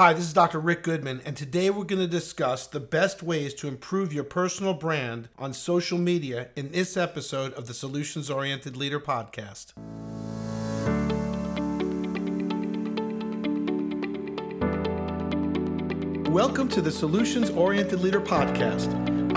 Hi, this is Dr. Rick Goodman, and today we're going to discuss the best ways to improve your personal brand on social media in this episode of the Solutions Oriented Leader podcast. Welcome to the Solutions Oriented Leader podcast.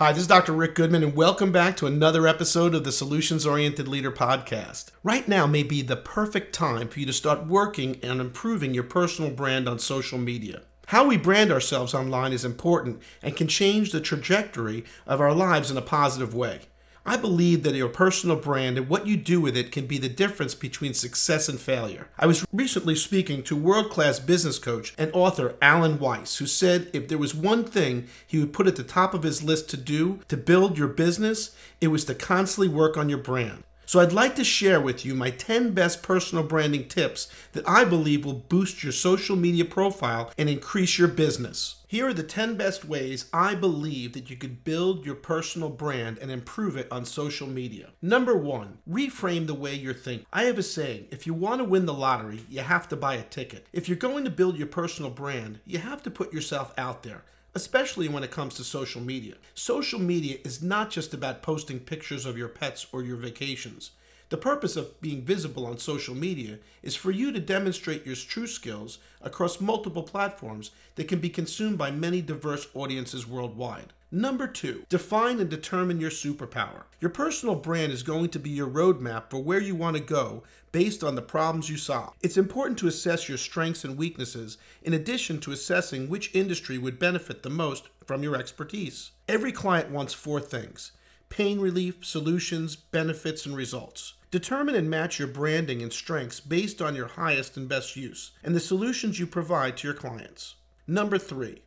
Hi, this is Dr. Rick Goodman, and welcome back to another episode of the Solutions Oriented Leader podcast. Right now may be the perfect time for you to start working and improving your personal brand on social media. How we brand ourselves online is important and can change the trajectory of our lives in a positive way. I believe that your personal brand and what you do with it can be the difference between success and failure. I was recently speaking to world class business coach and author Alan Weiss, who said if there was one thing he would put at the top of his list to do to build your business, it was to constantly work on your brand. So I'd like to share with you my 10 best personal branding tips that I believe will boost your social media profile and increase your business. Here are the 10 best ways I believe that you could build your personal brand and improve it on social media. Number one, reframe the way you're thinking. I have a saying if you want to win the lottery, you have to buy a ticket. If you're going to build your personal brand, you have to put yourself out there especially when it comes to social media. Social media is not just about posting pictures of your pets or your vacations. The purpose of being visible on social media is for you to demonstrate your true skills across multiple platforms that can be consumed by many diverse audiences worldwide. Number two, define and determine your superpower. Your personal brand is going to be your roadmap for where you want to go based on the problems you solve. It's important to assess your strengths and weaknesses in addition to assessing which industry would benefit the most from your expertise. Every client wants four things pain relief, solutions, benefits, and results. Determine and match your branding and strengths based on your highest and best use and the solutions you provide to your clients. Number three,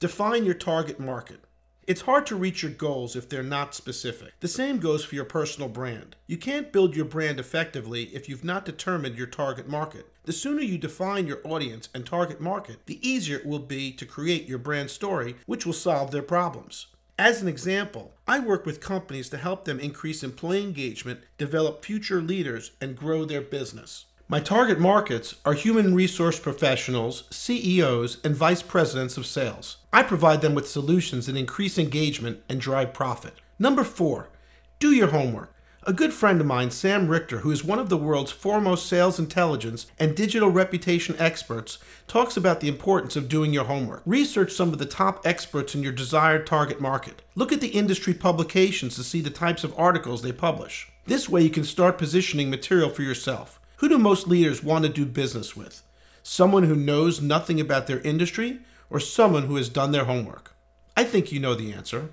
define your target market. It's hard to reach your goals if they're not specific. The same goes for your personal brand. You can't build your brand effectively if you've not determined your target market. The sooner you define your audience and target market, the easier it will be to create your brand story, which will solve their problems. As an example, I work with companies to help them increase employee engagement, develop future leaders, and grow their business. My target markets are human resource professionals, CEOs, and vice presidents of sales. I provide them with solutions that increase engagement and drive profit. Number four, do your homework. A good friend of mine, Sam Richter, who is one of the world's foremost sales intelligence and digital reputation experts, talks about the importance of doing your homework. Research some of the top experts in your desired target market. Look at the industry publications to see the types of articles they publish. This way, you can start positioning material for yourself. Who do most leaders want to do business with? Someone who knows nothing about their industry or someone who has done their homework? I think you know the answer.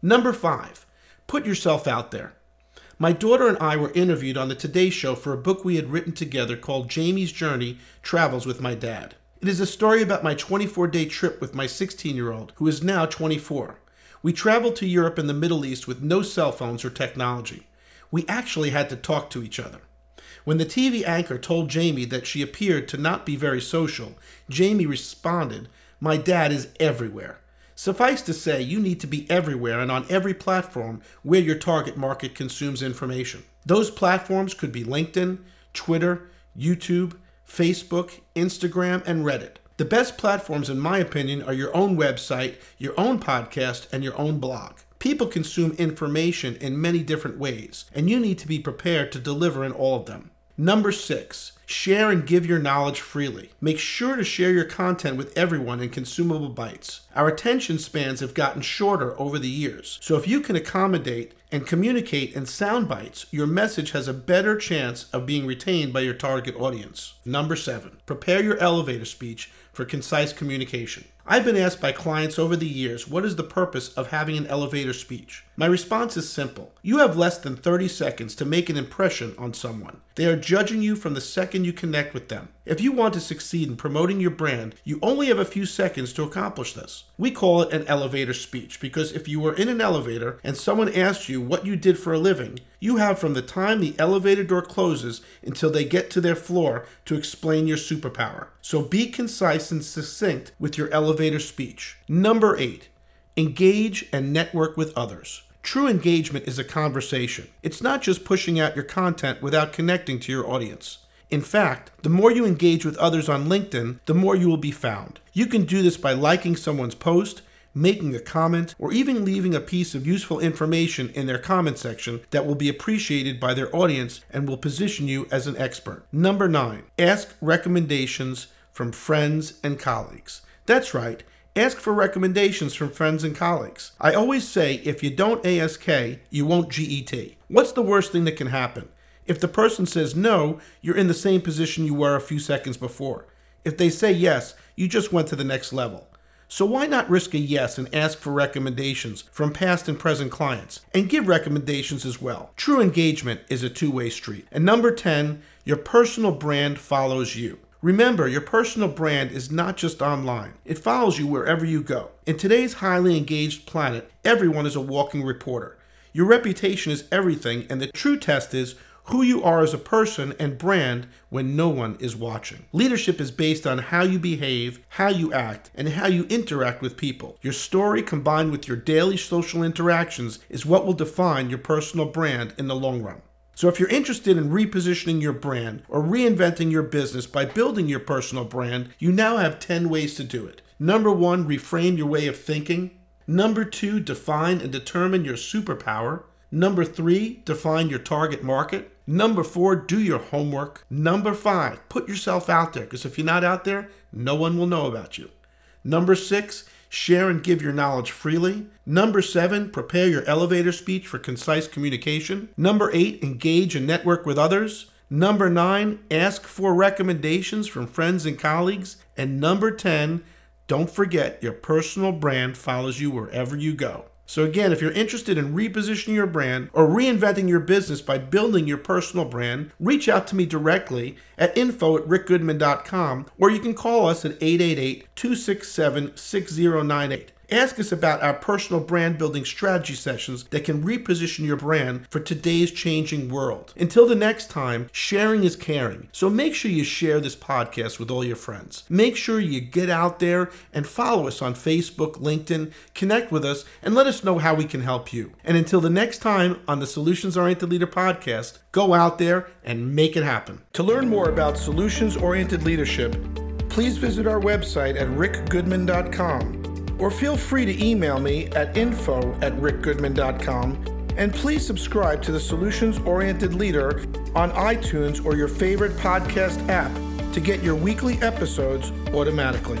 Number five, put yourself out there. My daughter and I were interviewed on the Today Show for a book we had written together called Jamie's Journey Travels with My Dad. It is a story about my 24 day trip with my 16 year old, who is now 24. We traveled to Europe and the Middle East with no cell phones or technology. We actually had to talk to each other. When the TV anchor told Jamie that she appeared to not be very social, Jamie responded, My dad is everywhere. Suffice to say, you need to be everywhere and on every platform where your target market consumes information. Those platforms could be LinkedIn, Twitter, YouTube, Facebook, Instagram, and Reddit. The best platforms, in my opinion, are your own website, your own podcast, and your own blog. People consume information in many different ways, and you need to be prepared to deliver in all of them. Number six, share and give your knowledge freely. Make sure to share your content with everyone in consumable bites. Our attention spans have gotten shorter over the years, so if you can accommodate and communicate in sound bites, your message has a better chance of being retained by your target audience. Number seven, prepare your elevator speech for concise communication. I've been asked by clients over the years what is the purpose of having an elevator speech. My response is simple. You have less than 30 seconds to make an impression on someone. They are judging you from the second you connect with them. If you want to succeed in promoting your brand, you only have a few seconds to accomplish this. We call it an elevator speech because if you were in an elevator and someone asked you what you did for a living, you have from the time the elevator door closes until they get to their floor to explain your superpower. So be concise and succinct with your elevator speech. Number eight, engage and network with others. True engagement is a conversation. It's not just pushing out your content without connecting to your audience. In fact, the more you engage with others on LinkedIn, the more you will be found. You can do this by liking someone's post, making a comment, or even leaving a piece of useful information in their comment section that will be appreciated by their audience and will position you as an expert. Number nine, ask recommendations from friends and colleagues. That's right. Ask for recommendations from friends and colleagues. I always say if you don't ASK, you won't GET. What's the worst thing that can happen? If the person says no, you're in the same position you were a few seconds before. If they say yes, you just went to the next level. So why not risk a yes and ask for recommendations from past and present clients and give recommendations as well? True engagement is a two way street. And number 10, your personal brand follows you. Remember, your personal brand is not just online, it follows you wherever you go. In today's highly engaged planet, everyone is a walking reporter. Your reputation is everything, and the true test is who you are as a person and brand when no one is watching. Leadership is based on how you behave, how you act, and how you interact with people. Your story combined with your daily social interactions is what will define your personal brand in the long run. So, if you're interested in repositioning your brand or reinventing your business by building your personal brand, you now have 10 ways to do it. Number one, reframe your way of thinking. Number two, define and determine your superpower. Number three, define your target market. Number four, do your homework. Number five, put yourself out there because if you're not out there, no one will know about you. Number six, Share and give your knowledge freely. Number seven, prepare your elevator speech for concise communication. Number eight, engage and network with others. Number nine, ask for recommendations from friends and colleagues. And number 10, don't forget your personal brand follows you wherever you go. So, again, if you're interested in repositioning your brand or reinventing your business by building your personal brand, reach out to me directly at info at rickgoodman.com or you can call us at 888 267 6098. Ask us about our personal brand building strategy sessions that can reposition your brand for today's changing world. Until the next time, sharing is caring. So make sure you share this podcast with all your friends. Make sure you get out there and follow us on Facebook, LinkedIn, connect with us, and let us know how we can help you. And until the next time on the Solutions Oriented Leader podcast, go out there and make it happen. To learn more about solutions oriented leadership, please visit our website at rickgoodman.com or feel free to email me at info at rickgoodman.com. And please subscribe to the Solutions Oriented Leader on iTunes or your favorite podcast app to get your weekly episodes automatically.